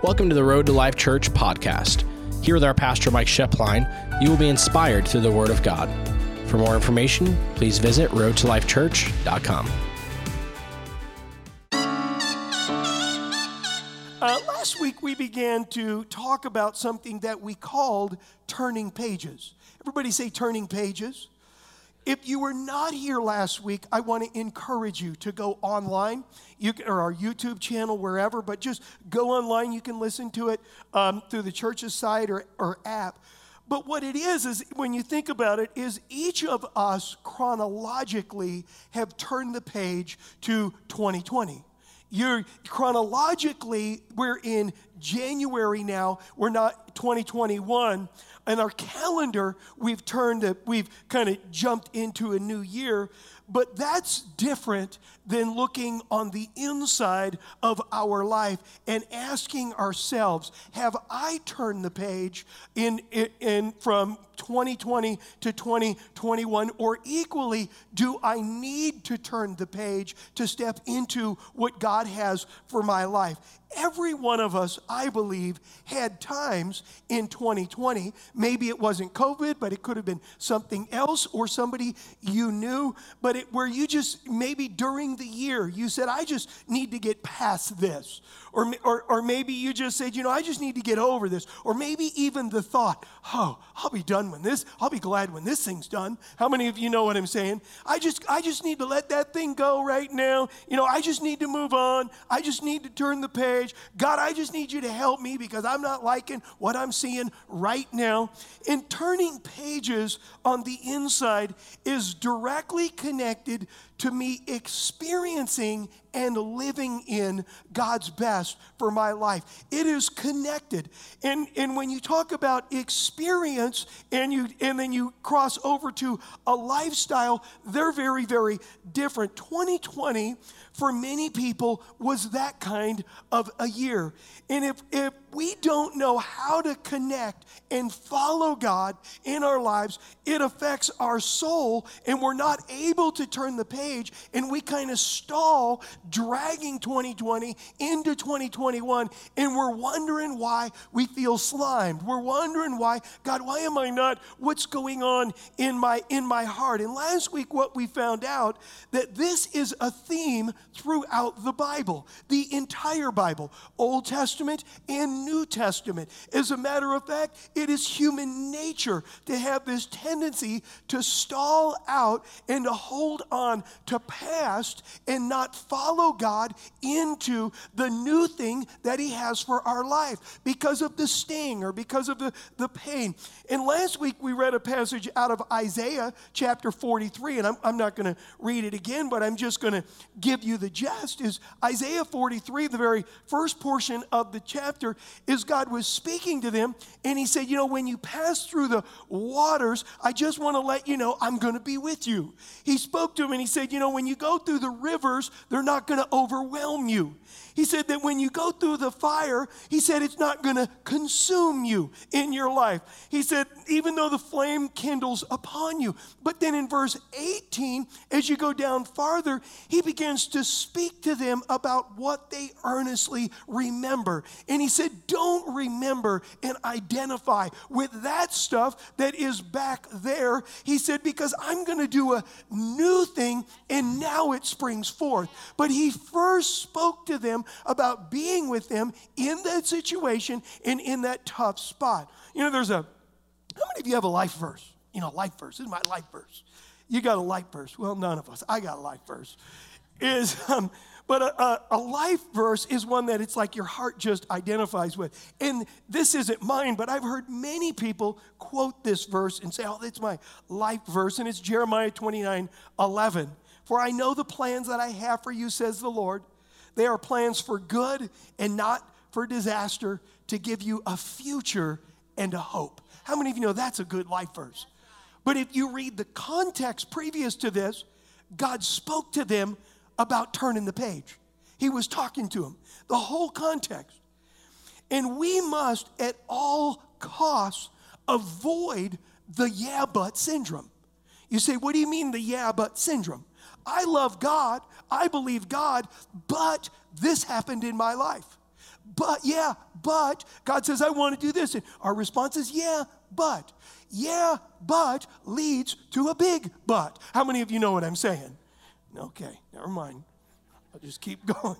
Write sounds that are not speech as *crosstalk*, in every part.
Welcome to the Road to Life Church podcast. Here with our pastor, Mike Schoeplein, you will be inspired through the Word of God. For more information, please visit roadtolifechurch.com. Uh, last week, we began to talk about something that we called turning pages. Everybody say turning pages. If you were not here last week, I want to encourage you to go online, you or our YouTube channel, wherever, but just go online. You can listen to it um, through the church's site or, or app. But what it is, is when you think about it, is each of us chronologically have turned the page to 2020. You're chronologically, we're in January now. We're not 2021 and our calendar, we've turned, a, we've kind of jumped into a new year, but that's different than looking on the inside of our life and asking ourselves, have I turned the page in, in, in from 2020 to 2021? Or equally, do I need to turn the page to step into what God has for my life? Every one of us, I believe, had times in 2020. Maybe it wasn't COVID, but it could have been something else or somebody you knew, but it, where you just maybe during the year you said, I just need to get past this. Or, or, or maybe you just said, you know, I just need to get over this. Or maybe even the thought, oh, I'll be done when this, I'll be glad when this thing's done. How many of you know what I'm saying? I just, I just need to let that thing go right now. You know, I just need to move on. I just need to turn the page. God, I just need you to help me because I'm not liking what I'm seeing right now. And turning pages on the inside is directly connected to me experiencing and living in God's best for my life. It is connected. And, and when you talk about experience and you and then you cross over to a lifestyle, they're very, very different. 2020 for many people was that kind of a year. And if, if we don't know how to connect and follow God in our lives, it affects our soul, and we're not able to turn the page, and we kind of stall, dragging 2020 into 2021, and we're wondering why we feel slimed. We're wondering why, God, why am I not? What's going on in my in my heart? And last week, what we found out that this is a theme throughout the Bible, the entire Bible, Old Testament and New Testament. As a matter of fact, it is human nature to have this tendency to stall out and to hold on to past and not follow God into the new thing that He has for our life because of the sting or because of the, the pain. And last week we read a passage out of Isaiah chapter 43, and I'm, I'm not going to read it again, but I'm just going to give you the gist. Is Isaiah 43, the very first portion of the chapter, is God was speaking to them, and He said, You know, when you pass through the waters, I just want to let you know I'm going to be with you. He spoke to him and He said, You know, when you go through the rivers, they're not going to overwhelm you. He said that when you go through the fire, he said it's not going to consume you in your life. He said, even though the flame kindles upon you. But then in verse 18, as you go down farther, he begins to speak to them about what they earnestly remember. And he said, don't remember and identify with that stuff that is back there. He said, because I'm going to do a new thing and now it springs forth. But he first spoke to them about being with them in that situation and in that tough spot. You know, there's a, how many of you have a life verse? You know, life verse. This is my life verse. You got a life verse. Well, none of us. I got a life verse. Is, um, but a, a, a, life verse is one that it's like your heart just identifies with. And this isn't mine, but I've heard many people quote this verse and say, oh, that's my life verse. And it's Jeremiah 29 11. For I know the plans that I have for you, says the Lord they are plans for good and not for disaster to give you a future and a hope. How many of you know that's a good life verse? But if you read the context previous to this, God spoke to them about turning the page. He was talking to them, the whole context. And we must at all costs avoid the yeah but syndrome. You say, what do you mean the yeah but syndrome? I love God, I believe God, but this happened in my life. but, yeah, but God says, I want to do this. And our response is, yeah, but. Yeah, but leads to a big but. How many of you know what I'm saying? Okay, never mind. I'll just keep *laughs* going.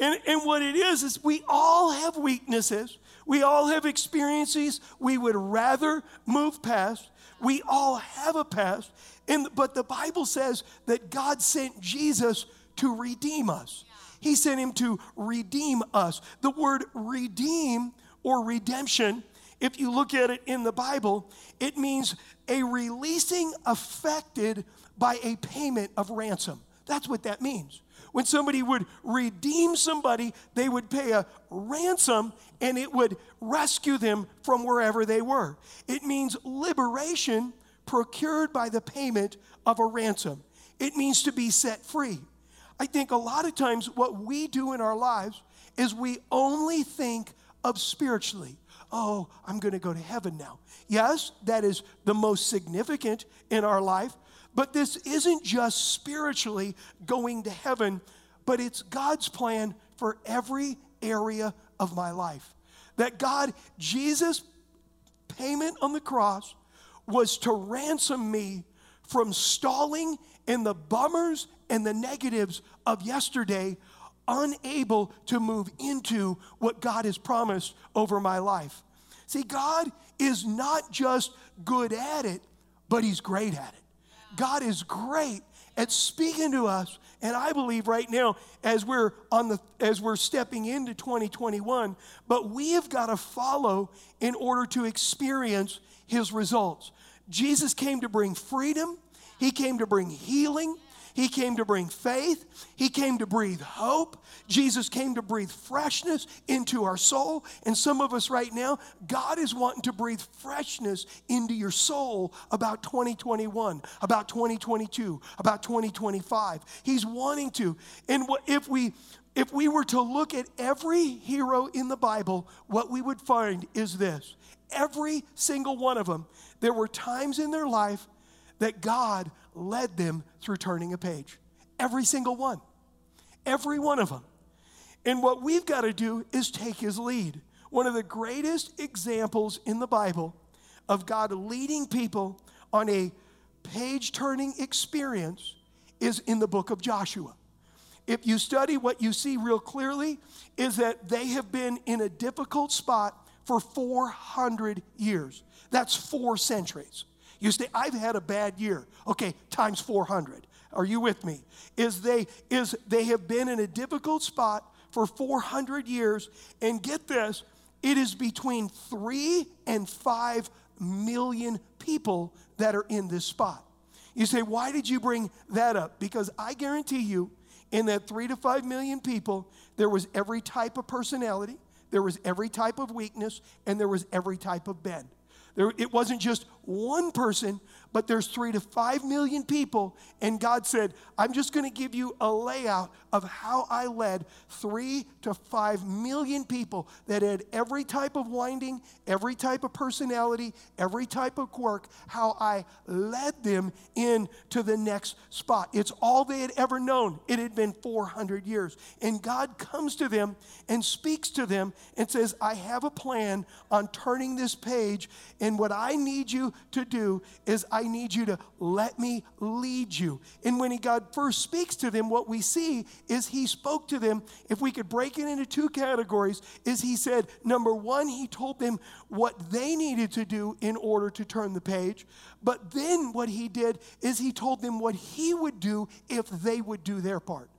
and, and what it is, is we all have weaknesses. We all have experiences we would rather move past. We all have a past. And, but the Bible says that God sent Jesus to redeem us. He sent him to redeem us. The word redeem or redemption, if you look at it in the Bible, it means a releasing affected by a payment of ransom. That's what that means. When somebody would redeem somebody, they would pay a ransom and it would rescue them from wherever they were. It means liberation procured by the payment of a ransom. It means to be set free. I think a lot of times what we do in our lives is we only think of spiritually. Oh, I'm going to go to heaven now. Yes, that is the most significant in our life, but this isn't just spiritually going to heaven, but it's God's plan for every area of my life. That God, Jesus' payment on the cross was to ransom me from stalling in the bummers and the negatives of yesterday, unable to move into what God has promised over my life. See, God is not just good at it, but He's great at it. God is great at speaking to us and i believe right now as we're on the as we're stepping into 2021 but we have got to follow in order to experience his results jesus came to bring freedom he came to bring healing he came to bring faith. He came to breathe hope. Jesus came to breathe freshness into our soul. And some of us right now, God is wanting to breathe freshness into your soul about 2021, about 2022, about 2025. He's wanting to. And if we if we were to look at every hero in the Bible, what we would find is this. Every single one of them, there were times in their life that God led them through turning a page. Every single one. Every one of them. And what we've got to do is take his lead. One of the greatest examples in the Bible of God leading people on a page turning experience is in the book of Joshua. If you study what you see real clearly, is that they have been in a difficult spot for 400 years. That's four centuries. You say, I've had a bad year. Okay, times 400. Are you with me? Is they is they have been in a difficult spot for 400 years and get this, it is between 3 and 5 million people that are in this spot. You say, "Why did you bring that up?" Because I guarantee you in that 3 to 5 million people, there was every type of personality, there was every type of weakness, and there was every type of bend. There, it wasn't just one person, but there's three to five million people. And God said, I'm just going to give you a layout of how I led three to five million people that had every type of winding, every type of personality, every type of quirk, how I led them into the next spot. It's all they had ever known. It had been 400 years. And God comes to them and speaks to them and says, I have a plan on turning this page. And what I need you to do is I need you to let me lead you. And when he, God first speaks to them, what we see is he spoke to them. If we could break it into two categories, is he said, number one, he told them what they needed to do in order to turn the page. But then what he did is he told them what he would do if they would do their part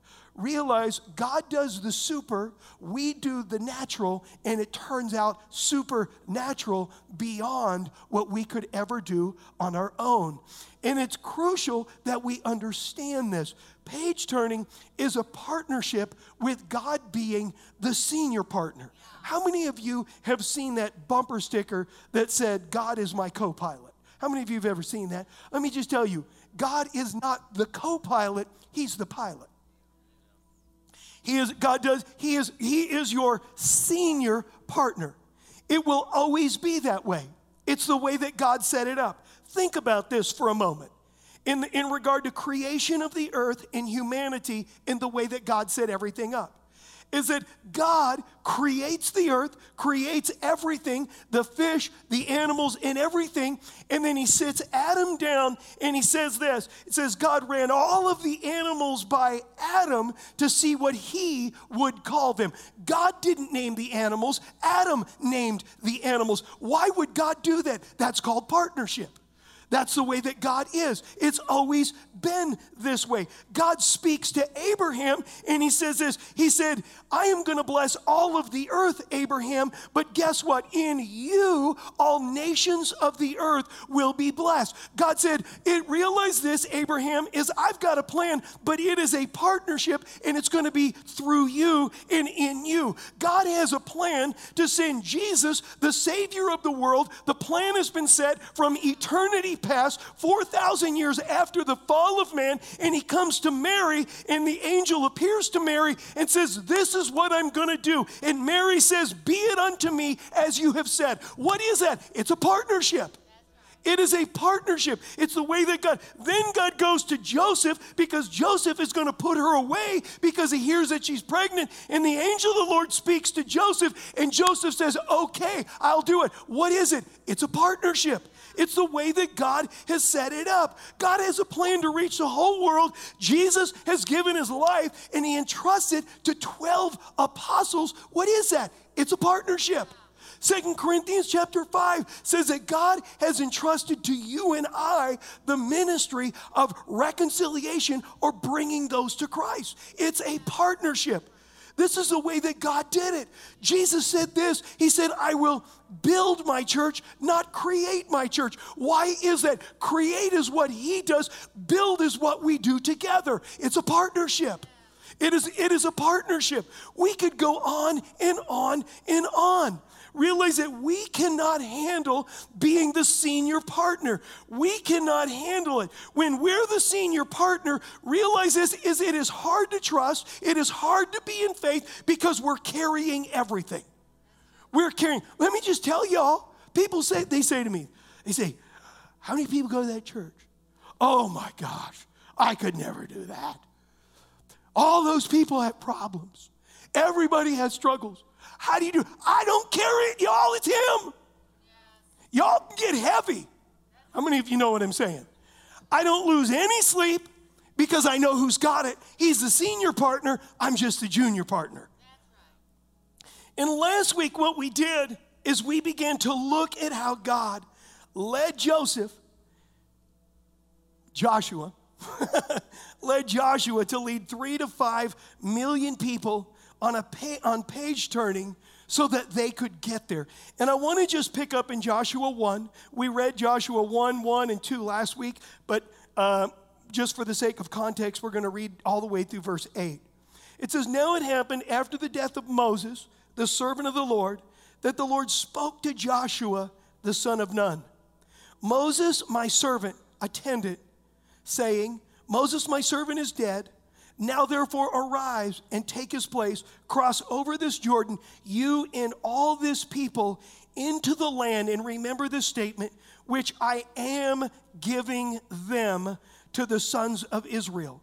realize God does the super, we do the natural, and it turns out supernatural beyond what we could ever do on our own. And it's crucial that we understand this. Page turning is a partnership with God being the senior partner. How many of you have seen that bumper sticker that said, God is my co pilot? How many of you have ever seen that? Let me just tell you, God is not the co pilot, He's the pilot. He is, God does, He is, He is your senior partner. It will always be that way. It's the way that God set it up. Think about this for a moment. In, in regard to creation of the earth and humanity, in the way that God set everything up. Is that God creates the earth, creates everything, the fish, the animals, and everything. And then he sits Adam down and he says this It says, God ran all of the animals by Adam to see what he would call them. God didn't name the animals, Adam named the animals. Why would God do that? That's called partnership. That's the way that God is. It's always been this way. God speaks to Abraham and he says this He said, I am going to bless all of the earth, Abraham, but guess what? In you, all nations of the earth will be blessed. God said, It realize this, Abraham, is I've got a plan, but it is a partnership and it's going to be through you and in you. God has a plan to send Jesus, the Savior of the world. The plan has been set from eternity past, 4,000 years after the fall of man, and he comes to Mary, and the angel appears to Mary and says, This is what I'm going to do. And Mary says, Be it unto me as you have said. What is that? It's a partnership. It is a partnership. It's the way that God, then God goes to Joseph because Joseph is going to put her away because he hears that she's pregnant. And the angel of the Lord speaks to Joseph, and Joseph says, Okay, I'll do it. What is it? It's a partnership. It's the way that God has set it up. God has a plan to reach the whole world. Jesus has given his life and he entrusted to 12 apostles. What is that? It's a partnership. Second Corinthians chapter 5 says that God has entrusted to you and I the ministry of reconciliation or bringing those to Christ. It's a partnership. This is the way that God did it. Jesus said this He said, I will build my church, not create my church. Why is that? Create is what He does, build is what we do together. It's a partnership. It is, it is a partnership. We could go on and on and on realize that we cannot handle being the senior partner. We cannot handle it. When we're the senior partner, realize this is it is hard to trust, it is hard to be in faith because we're carrying everything. We're carrying. Let me just tell y'all, people say they say to me, they say, "How many people go to that church?" Oh my gosh, I could never do that. All those people have problems. Everybody has struggles. How do you do? I don't carry it, y'all. It's him. Y'all can get heavy. How many of you know what I'm saying? I don't lose any sleep because I know who's got it. He's the senior partner, I'm just the junior partner. And last week, what we did is we began to look at how God led Joseph, Joshua, *laughs* led Joshua to lead three to five million people on, a pa- on page turning so that they could get there. And I want to just pick up in Joshua 1. We read Joshua 1, 1, and 2 last week, but uh, just for the sake of context, we're going to read all the way through verse 8. It says, Now it happened after the death of Moses, the servant of the Lord, that the Lord spoke to Joshua, the son of Nun. Moses, my servant, attended, saying, Moses, my servant, is dead. Now, therefore, arise and take his place, cross over this Jordan, you and all this people, into the land, and remember this statement, which I am giving them to the sons of Israel.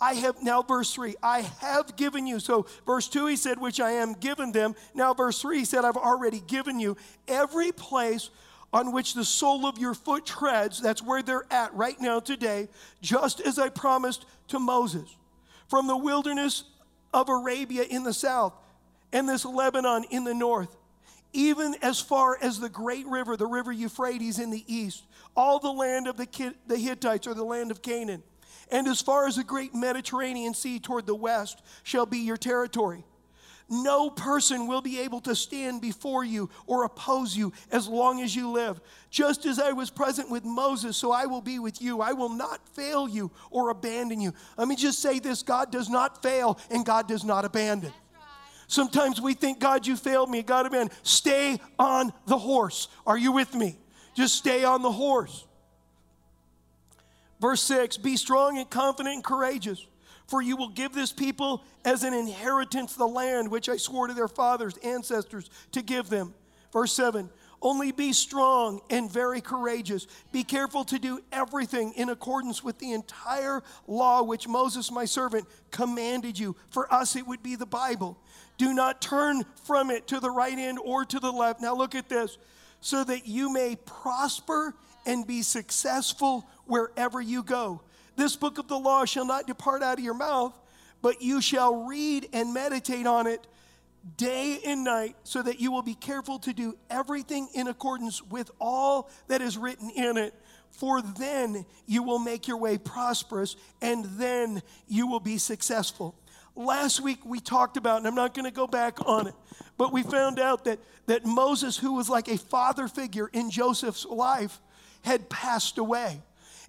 I have, now verse 3, I have given you. So, verse 2, he said, which I am given them. Now, verse 3, he said, I've already given you every place on which the sole of your foot treads. That's where they're at right now today, just as I promised to Moses from the wilderness of Arabia in the south and this Lebanon in the north, even as far as the great river, the river Euphrates in the east, all the land of the, the Hittites or the land of Canaan, and as far as the great Mediterranean Sea toward the west shall be your territory. No person will be able to stand before you or oppose you as long as you live. Just as I was present with Moses, so I will be with you. I will not fail you or abandon you. Let me just say this God does not fail and God does not abandon. Sometimes we think, God, you failed me. God abandoned. Stay on the horse. Are you with me? Just stay on the horse. Verse 6 Be strong and confident and courageous. For you will give this people as an inheritance the land which I swore to their fathers, ancestors, to give them. Verse 7 Only be strong and very courageous. Be careful to do everything in accordance with the entire law which Moses, my servant, commanded you. For us, it would be the Bible. Do not turn from it to the right hand or to the left. Now, look at this so that you may prosper and be successful wherever you go. This book of the law shall not depart out of your mouth, but you shall read and meditate on it day and night, so that you will be careful to do everything in accordance with all that is written in it. For then you will make your way prosperous, and then you will be successful. Last week we talked about, and I'm not going to go back on it, but we found out that, that Moses, who was like a father figure in Joseph's life, had passed away.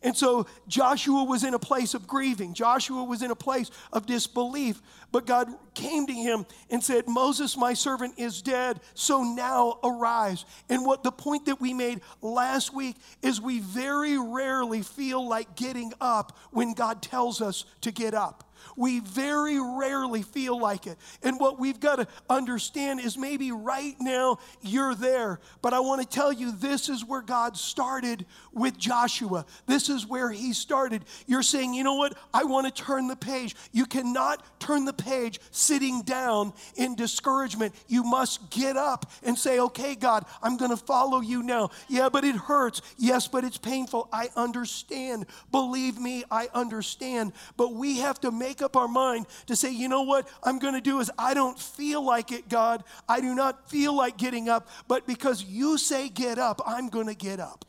And so Joshua was in a place of grieving. Joshua was in a place of disbelief. But God came to him and said, Moses, my servant, is dead. So now arise. And what the point that we made last week is we very rarely feel like getting up when God tells us to get up. We very rarely feel like it. And what we've got to understand is maybe right now you're there, but I want to tell you this is where God started with Joshua. This is where he started. You're saying, you know what? I want to turn the page. You cannot turn the page sitting down in discouragement. You must get up and say, okay, God, I'm going to follow you now. Yeah, but it hurts. Yes, but it's painful. I understand. Believe me, I understand. But we have to make up our mind to say, you know what I'm going to do is I don't feel like it, God. I do not feel like getting up, but because you say get up, I'm going to get up.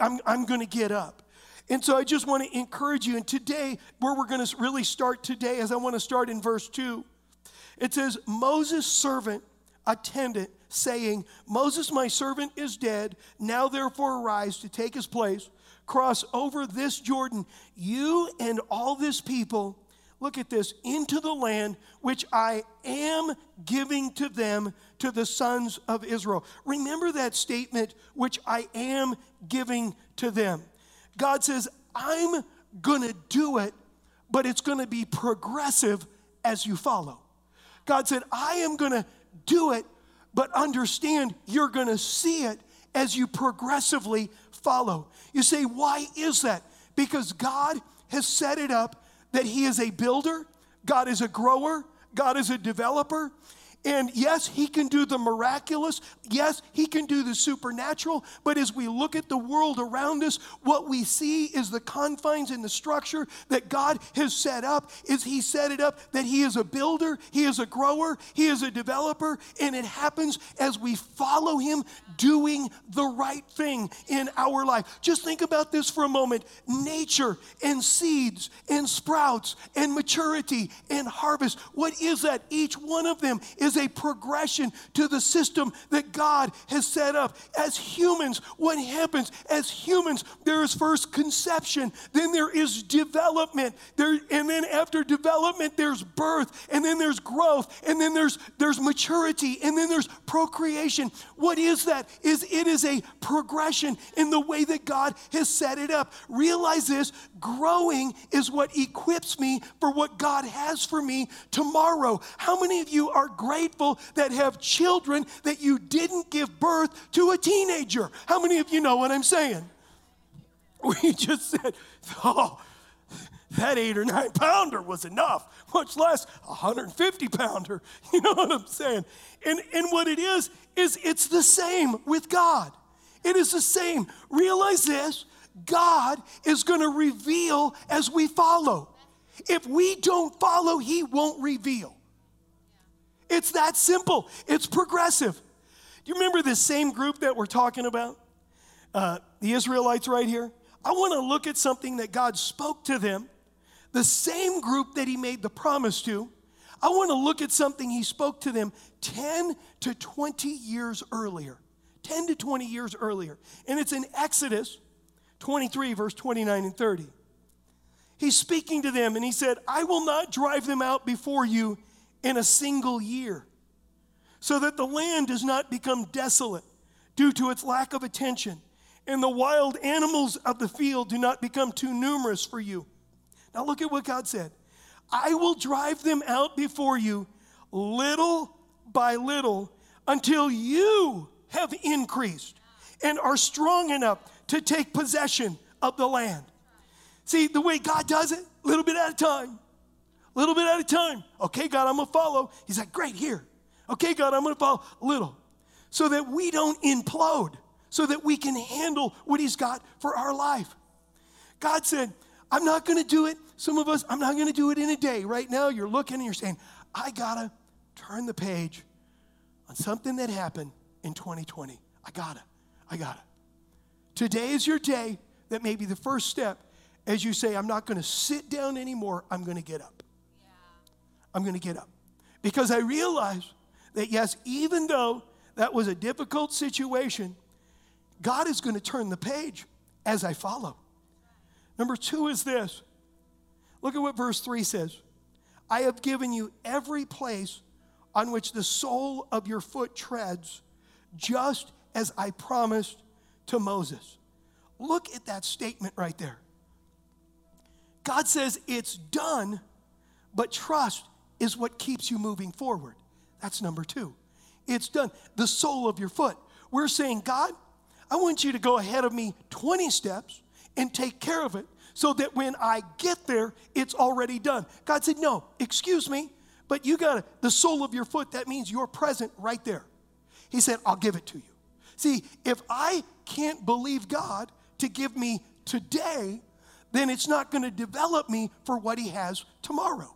I'm, I'm going to get up. And so I just want to encourage you. And today, where we're going to really start today, is I want to start in verse 2. It says, Moses' servant attendant, saying, Moses, my servant, is dead. Now therefore arise to take his place, cross over this Jordan, you and all this people look at this, into the land which I am giving to them, to the sons of Israel. Remember that statement, which I am giving to them. God says, I'm going to do it, but it's going to be progressive as you follow. God said, I am going to do it, but understand you're going to see it as you progressively follow. You say, why is that? Because God has set it up that He is a builder, God is a grower, God is a developer, and yes, he can do the miraculous. Yes, he can do the supernatural. But as we look at the world around us, what we see is the confines and the structure that God has set up. Is he set it up that he is a builder, he is a grower, he is a developer, and it happens as we follow him doing the right thing in our life. Just think about this for a moment. Nature and seeds and sprouts and maturity and harvest. What is that? Each one of them is is a progression to the system that God has set up. As humans, what happens? As humans, there is first conception, then there is development, there, and then after development, there's birth, and then there's growth, and then there's there's maturity, and then there's procreation. What is that? Is it is a progression in the way that God has set it up. Realize this growing is what equips me for what God has for me tomorrow. How many of you are great? Grateful that have children that you didn't give birth to a teenager. How many of you know what I'm saying? *laughs* We just said, oh, that eight or nine pounder was enough, much less a 150 pounder. *laughs* You know what I'm saying? And, and what it is, is it's the same with God. It is the same. Realize this God is going to reveal as we follow. If we don't follow, He won't reveal. It's that simple. It's progressive. Do you remember this same group that we're talking about? Uh, the Israelites right here? I want to look at something that God spoke to them, the same group that He made the promise to. I want to look at something He spoke to them 10 to 20 years earlier. 10 to 20 years earlier. And it's in Exodus 23, verse 29 and 30. He's speaking to them and he said, I will not drive them out before you in a single year, so that the land does not become desolate due to its lack of attention, and the wild animals of the field do not become too numerous for you. Now, look at what God said I will drive them out before you little by little until you have increased and are strong enough to take possession of the land. See, the way God does it, little bit at a time, little bit at a time. Okay, God, I'm gonna follow. He's like, great, here. Okay, God, I'm gonna follow a little. So that we don't implode, so that we can handle what He's got for our life. God said, I'm not gonna do it. Some of us, I'm not gonna do it in a day. Right now, you're looking and you're saying, I gotta turn the page on something that happened in 2020. I gotta, I gotta. Today is your day that may be the first step as you say, I'm not gonna sit down anymore, I'm gonna get up. I'm gonna get up. Because I realize that, yes, even though that was a difficult situation, God is gonna turn the page as I follow. Number two is this look at what verse 3 says I have given you every place on which the sole of your foot treads, just as I promised to Moses. Look at that statement right there. God says it's done, but trust is what keeps you moving forward. That's number two. It's done. The sole of your foot. We're saying, God, I want you to go ahead of me 20 steps and take care of it so that when I get there, it's already done. God said, No, excuse me, but you got the sole of your foot. That means you're present right there. He said, I'll give it to you. See, if I can't believe God to give me today, then it's not going to develop me for what He has tomorrow.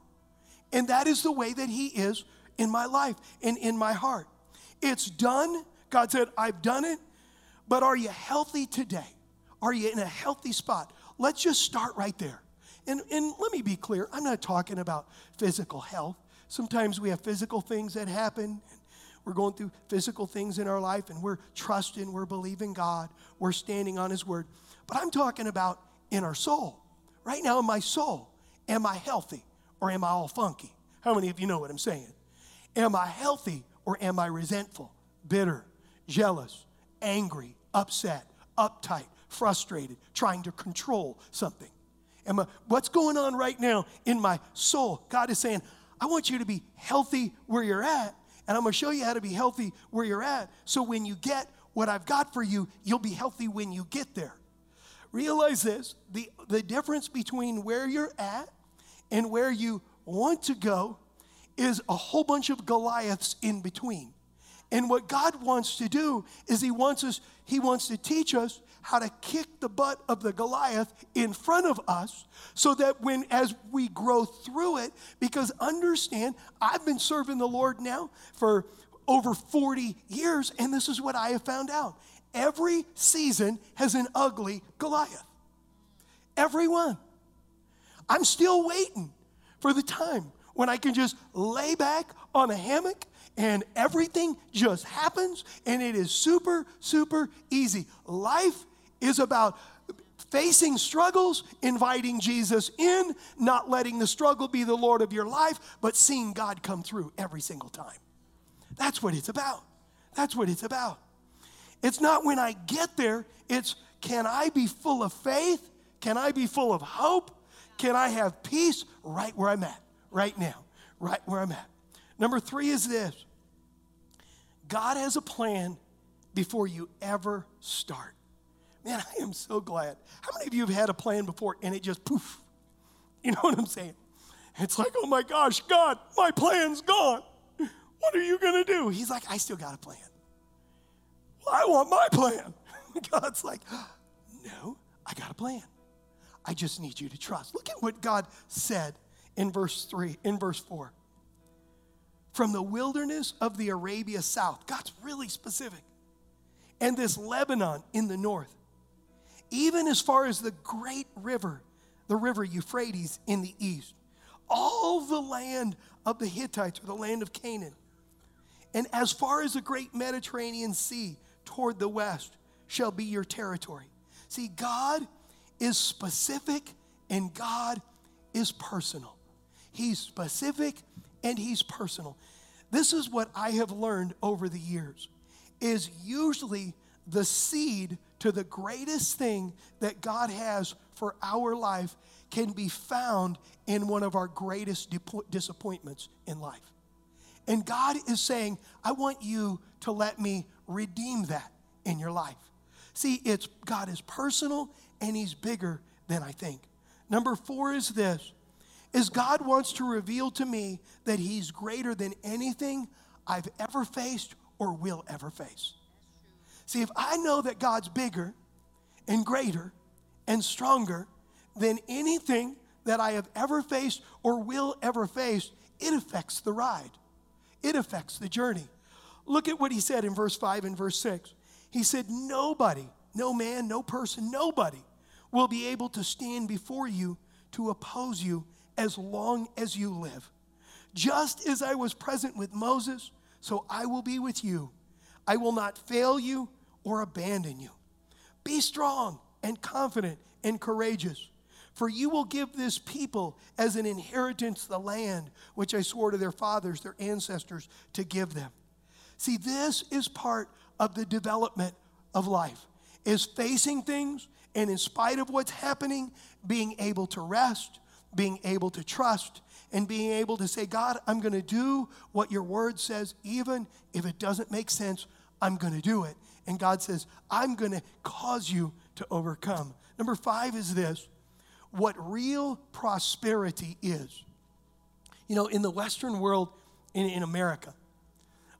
And that is the way that He is in my life and in my heart. It's done. God said, I've done it. But are you healthy today? Are you in a healthy spot? Let's just start right there. And, and let me be clear I'm not talking about physical health. Sometimes we have physical things that happen. We're going through physical things in our life and we're trusting, we're believing God, we're standing on His word. But I'm talking about in our soul. Right now, in my soul, am I healthy or am I all funky? How many of you know what I'm saying? Am I healthy or am I resentful, bitter, jealous, angry, upset, uptight, frustrated, trying to control something? Am I, what's going on right now in my soul? God is saying, I want you to be healthy where you're at, and I'm going to show you how to be healthy where you're at. So when you get what I've got for you, you'll be healthy when you get there. Realize this the, the difference between where you're at and where you want to go is a whole bunch of Goliaths in between. And what God wants to do is He wants us, He wants to teach us how to kick the butt of the Goliath in front of us so that when, as we grow through it, because understand, I've been serving the Lord now for over 40 years, and this is what I have found out. Every season has an ugly Goliath. Every one. I'm still waiting for the time when I can just lay back on a hammock and everything just happens and it is super, super easy. Life is about facing struggles, inviting Jesus in, not letting the struggle be the Lord of your life, but seeing God come through every single time. That's what it's about. That's what it's about. It's not when I get there, it's can I be full of faith? Can I be full of hope? Can I have peace right where I'm at, right now, right where I'm at? Number three is this God has a plan before you ever start. Man, I am so glad. How many of you have had a plan before and it just poof? You know what I'm saying? It's like, oh my gosh, God, my plan's gone. What are you going to do? He's like, I still got a plan. Well, I want my plan. *laughs* God's like, *gasps* no, I got a plan. I just need you to trust. Look at what God said in verse 3, in verse 4. From the wilderness of the Arabia south, God's really specific, and this Lebanon in the north, even as far as the great river, the river Euphrates in the east, all the land of the Hittites or the land of Canaan, and as far as the great Mediterranean Sea toward the west shall be your territory. See, God is specific and God is personal. He's specific and he's personal. This is what I have learned over the years is usually the seed to the greatest thing that God has for our life can be found in one of our greatest disappointments in life. And God is saying, I want you to let me redeem that in your life. See, it's God is personal and he's bigger than I think. Number 4 is this is God wants to reveal to me that he's greater than anything I've ever faced or will ever face. See, if I know that God's bigger and greater and stronger than anything that I have ever faced or will ever face, it affects the ride. It affects the journey. Look at what he said in verse 5 and verse 6. He said, Nobody, no man, no person, nobody will be able to stand before you to oppose you as long as you live. Just as I was present with Moses, so I will be with you. I will not fail you or abandon you. Be strong and confident and courageous, for you will give this people as an inheritance the land which I swore to their fathers, their ancestors, to give them. See, this is part of the development of life, is facing things and in spite of what's happening, being able to rest, being able to trust, and being able to say, God, I'm going to do what your word says, even if it doesn't make sense, I'm going to do it. And God says, I'm going to cause you to overcome. Number five is this what real prosperity is. You know, in the Western world, in, in America,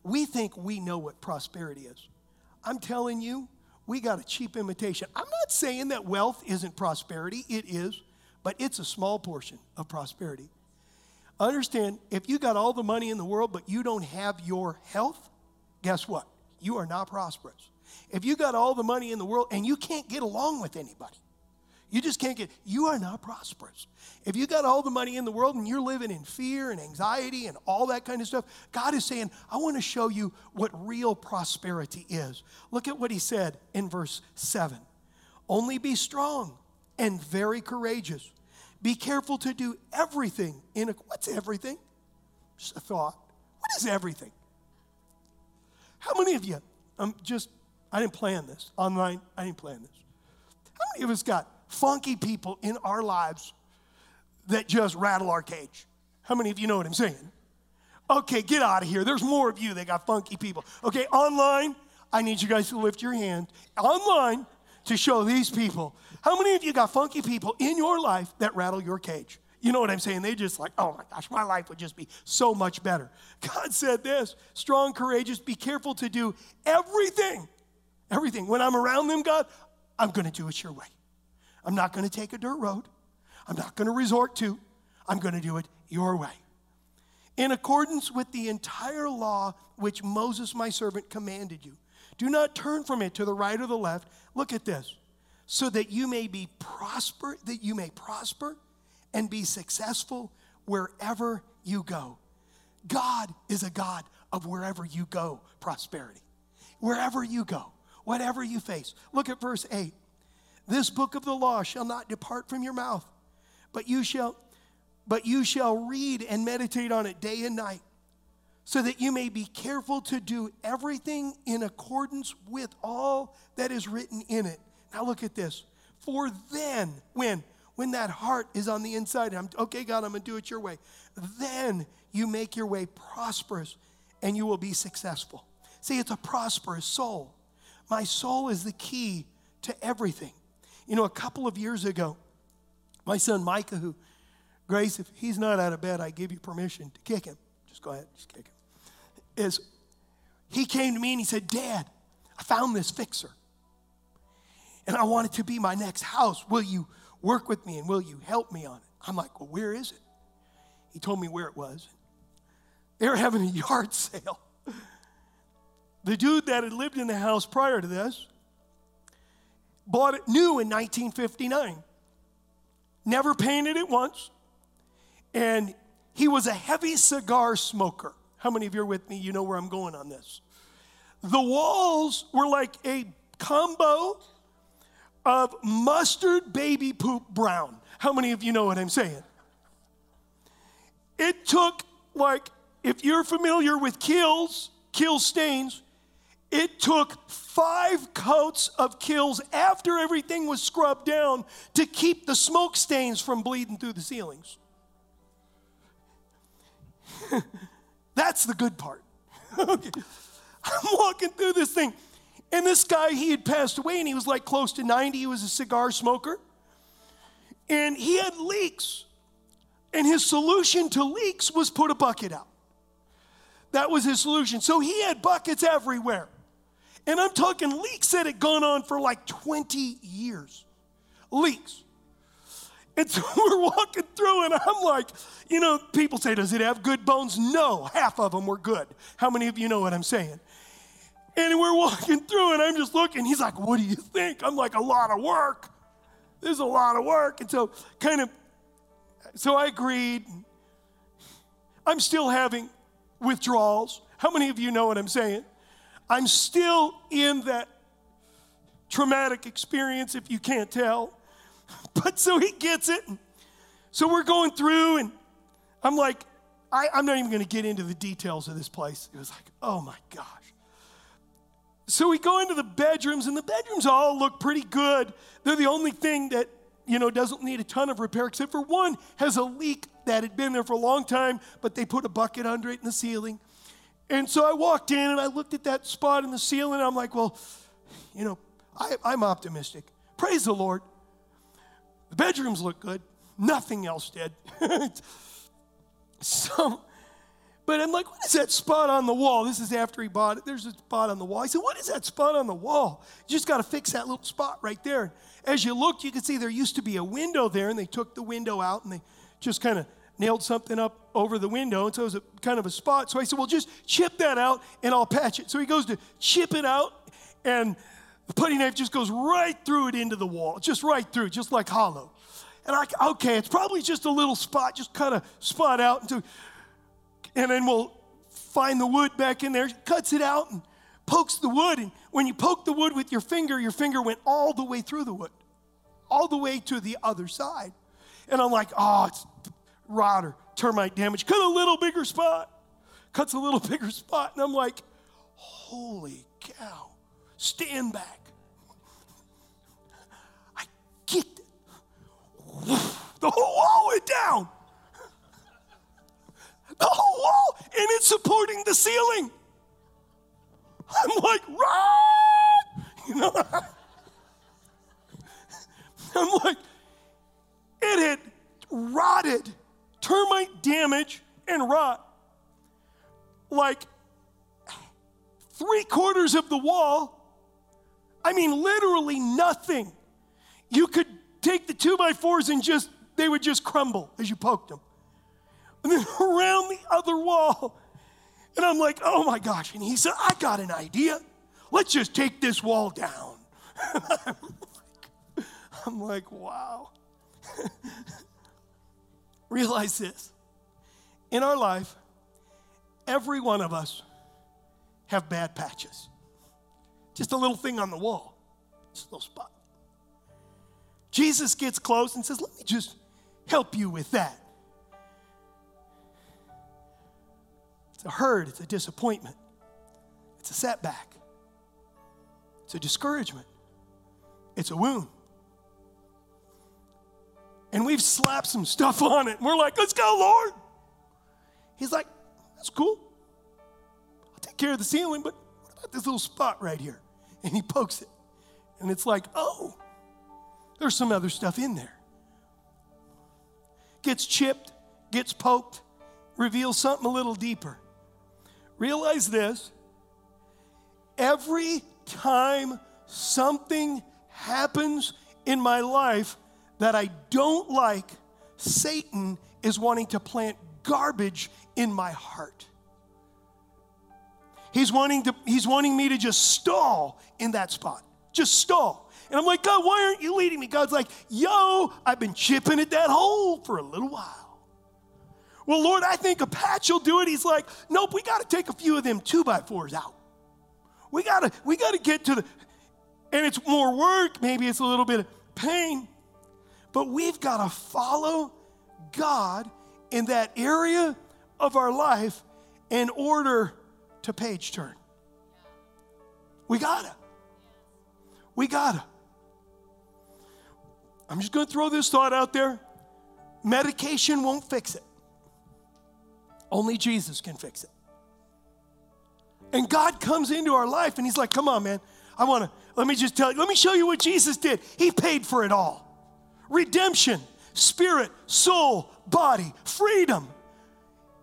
we think we know what prosperity is. I'm telling you, we got a cheap imitation. I'm not saying that wealth isn't prosperity, it is, but it's a small portion of prosperity. Understand, if you got all the money in the world, but you don't have your health, guess what? You are not prosperous. If you got all the money in the world and you can't get along with anybody, you just can't get, you are not prosperous. If you got all the money in the world and you're living in fear and anxiety and all that kind of stuff, God is saying, I want to show you what real prosperity is. Look at what he said in verse 7 Only be strong and very courageous. Be careful to do everything in a, what's everything? Just a thought. What is everything? How many of you, I'm just, I didn't plan this. Online, I didn't plan this. How many of us got funky people in our lives that just rattle our cage. How many of you know what I'm saying? Okay, get out of here. There's more of you that got funky people. Okay, online, I need you guys to lift your hand. Online, to show these people. How many of you got funky people in your life that rattle your cage? You know what I'm saying? They just like, oh my gosh, my life would just be so much better. God said this strong, courageous, be careful to do everything. Everything. When I'm around them, God, I'm going to do it your way. I'm not going to take a dirt road. I'm not going to resort to. I'm going to do it your way. In accordance with the entire law which Moses, my servant, commanded you. Do not turn from it to the right or the left. Look at this. So that you may be prosper, that you may prosper and be successful wherever you go. God is a God of wherever you go, prosperity. Wherever you go, whatever you face. Look at verse 8. This book of the law shall not depart from your mouth, but you shall but you shall read and meditate on it day and night, so that you may be careful to do everything in accordance with all that is written in it. Now look at this. For then, when when that heart is on the inside, I'm okay, God, I'm gonna do it your way. Then you make your way prosperous and you will be successful. See, it's a prosperous soul. My soul is the key to everything. You know, a couple of years ago, my son Micah, who, Grace, if he's not out of bed, I give you permission to kick him. Just go ahead, just kick him. Is he came to me and he said, Dad, I found this fixer. And I want it to be my next house. Will you work with me and will you help me on it? I'm like, Well, where is it? He told me where it was. They were having a *laughs* yard sale. The dude that had lived in the house prior to this Bought it new in 1959. Never painted it once. And he was a heavy cigar smoker. How many of you are with me? You know where I'm going on this. The walls were like a combo of mustard baby poop brown. How many of you know what I'm saying? It took, like, if you're familiar with Kilz, kill stains, it took five coats of Kilz after everything was scrubbed down to keep the smoke stains from bleeding through the ceilings. *laughs* That's the good part. *laughs* okay. I'm walking through this thing. And this guy, he had passed away and he was like close to 90. He was a cigar smoker. And he had leaks. And his solution to leaks was put a bucket out. That was his solution. So he had buckets everywhere. And I'm talking leaks that had gone on for like 20 years. Leaks. And so *laughs* we're walking through, and I'm like, you know, people say, does it have good bones? No, half of them were good. How many of you know what I'm saying? And we're walking through, and I'm just looking. He's like, what do you think? I'm like, a lot of work. There's a lot of work. And so, kind of, so I agreed. I'm still having withdrawals. How many of you know what I'm saying? I'm still in that traumatic experience, if you can't tell. *laughs* But so he gets it. So we're going through, and I'm like, I, am not even going to get into the details of this place. It was like, oh my gosh. So we go into the bedrooms, and the bedrooms all look pretty good. They're the only thing that, you know, doesn't need a ton of repair, except for one has a leak that had been there for a long time, but they put a bucket under it in the ceiling. And so I walked in and I looked at that spot in the ceiling, I'm like, well, you know, I, I'm optimistic. Praise the Lord. The bedrooms look good. Nothing else did. *laughs* so, but I'm like, what is that spot on the wall? This is after he bought it. There's a spot on the wall. I said, what is that spot on the wall? You just got to fix that little spot right there. As you looked, you can see there used to be a window there, and they took the window out and they just kind of nailed something up over the window. And so it was a kind of a spot. So I said, well, just chip that out and I'll patch it. So he goes to chip it out, and the putty knife just goes right through it into the wall, just right through, just like hollow. And I, okay, it's probably just a little spot, just cut a spot out, into, and then we'll find the wood back in there, cuts it out, and pokes the wood. And when you poke the wood with your finger, your finger went all the way through the wood, all the way to the other side. And I'm like, oh, it's rot or termite damage. Cut a little bigger spot. Cuts a little *laughs* bigger spot. And I'm like, holy cow stand back. I get it. *laughs* The whole wall went down. *laughs* The whole wall, and it's supporting the ceiling. I'm like, run! You know, I'm like, it had rotted, termite damage, and rot. Like three quarters of the wall I mean, literally nothing. You could take the two by fours and just, they would just crumble as you poked them. And then *laughs* around the other wall. And I'm like, oh my gosh. And he said, I got an idea. Let's just take this wall down. *laughs* I'm, like, I'm like, wow. *laughs* Realize this. In our life, every one of us have bad patches. Just a little thing on the wall, just a little spot. Jesus gets close and says, Let me just help you with that. It's a hurt, it's a disappointment, it's a setback, it's a discouragement, it's a wound. And we've slapped some stuff on it. And we're like, let's go, Lord. He's like, that's cool. I'll take care of the ceiling, but what about this little spot right here? and he pokes it. And it's like, oh, there's some other stuff in there. Gets chipped, gets poked, reveals something a little deeper. Realize this every time something happens in my life that I don't like, Satan is wanting to plant garbage in my heart. He's wanting, to, he's wanting me to just stall in that spot. Just stall. And I'm like, God, why aren't you leading me? God's like, yo, I've been chipping at that hole for a little while. Well, Lord, I think a patch will do it. He's like, nope, we got to take a few of them two by fours out. We gotta, we gotta get to the, and it's more work, maybe it's a little bit of pain, but we've got to follow God in that area of our life in order to page turn. We gotta. We gotta. I'm just gonna throw this thought out there medication won't fix it, only Jesus can fix it. And God comes into our life and He's like, come on, man. I want to, let me just tell you, let me show you what Jesus did. He paid for it all redemption, spirit, soul, body, freedom.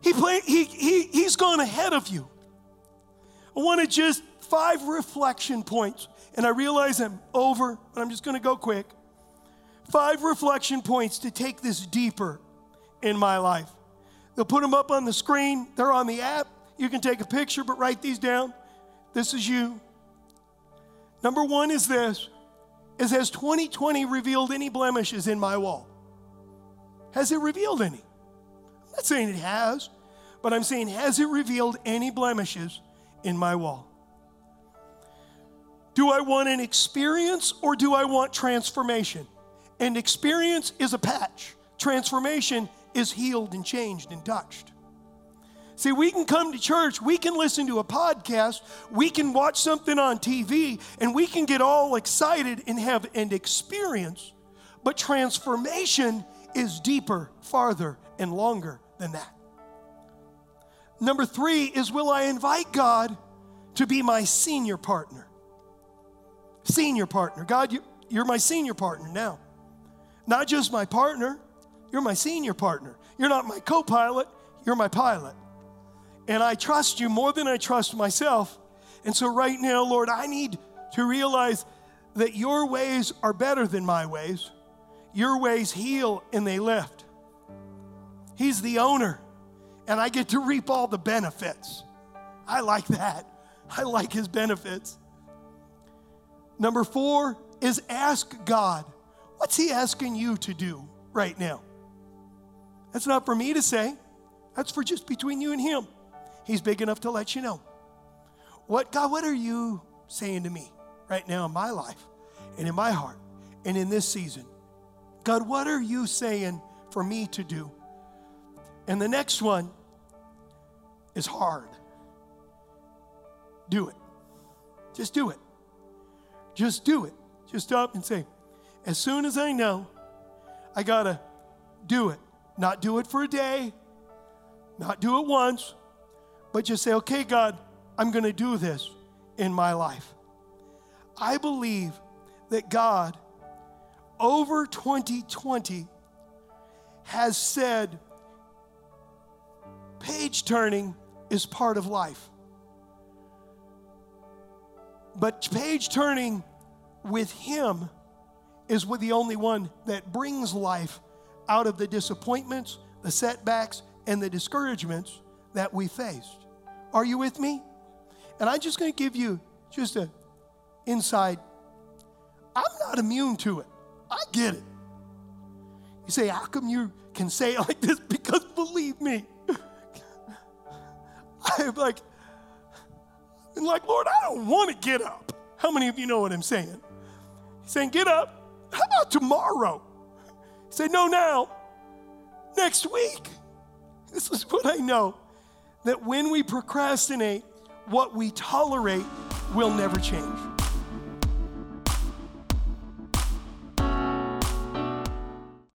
He, play, he, he, he's gone ahead of you. I want to just five reflection points. And I realize I'm over, but I'm just going to go quick. Five reflection points to take this deeper in my life. They'll put them up on the screen, they're on the app. You can take a picture, but write these down. This is you. Number one is this is has 2020 revealed any blemishes in my wall? Has it revealed any? I'm not saying it has, but I'm saying, has it revealed any blemishes in my wall? Do I want an experience or do I want transformation? And experience is a patch, transformation is healed and changed and touched. See, we can come to church, we can listen to a podcast, we can watch something on TV, and we can get all excited and have an experience. But transformation is deeper, farther, and longer than that. Number three is will I invite God to be my senior partner? Senior partner. God, you, you're my senior partner now. Not just my partner, you're my senior partner. You're not my co pilot, you're my pilot. And I trust you more than I trust myself. And so, right now, Lord, I need to realize that your ways are better than my ways. Your ways heal and they lift. He's the owner, and I get to reap all the benefits. I like that. I like his benefits. Number four is ask God, what's he asking you to do right now? That's not for me to say, that's for just between you and him. He's big enough to let you know. What, God, what are you saying to me right now in my life and in my heart and in this season? God, what are you saying for me to do? And the next one is hard. Do it. Just do it. Just do it. Just stop and say, as soon as I know, I got to do it. Not do it for a day, not do it once, but just say, okay, God, I'm going to do this in my life. I believe that God, over 2020, has said page turning is part of life. But page turning with Him is with the only one that brings life out of the disappointments, the setbacks, and the discouragements that we faced. Are you with me? And I'm just going to give you just an inside. I'm not immune to it. I get it. You say, how come you can say it like this? *laughs* Because believe me, *laughs* I'm like, I'm like, Lord, I don't want to get up. How many of you know what I'm saying? He's saying, get up. How about tomorrow? Say, no, now, next week. This is what I know that when we procrastinate, what we tolerate will never change.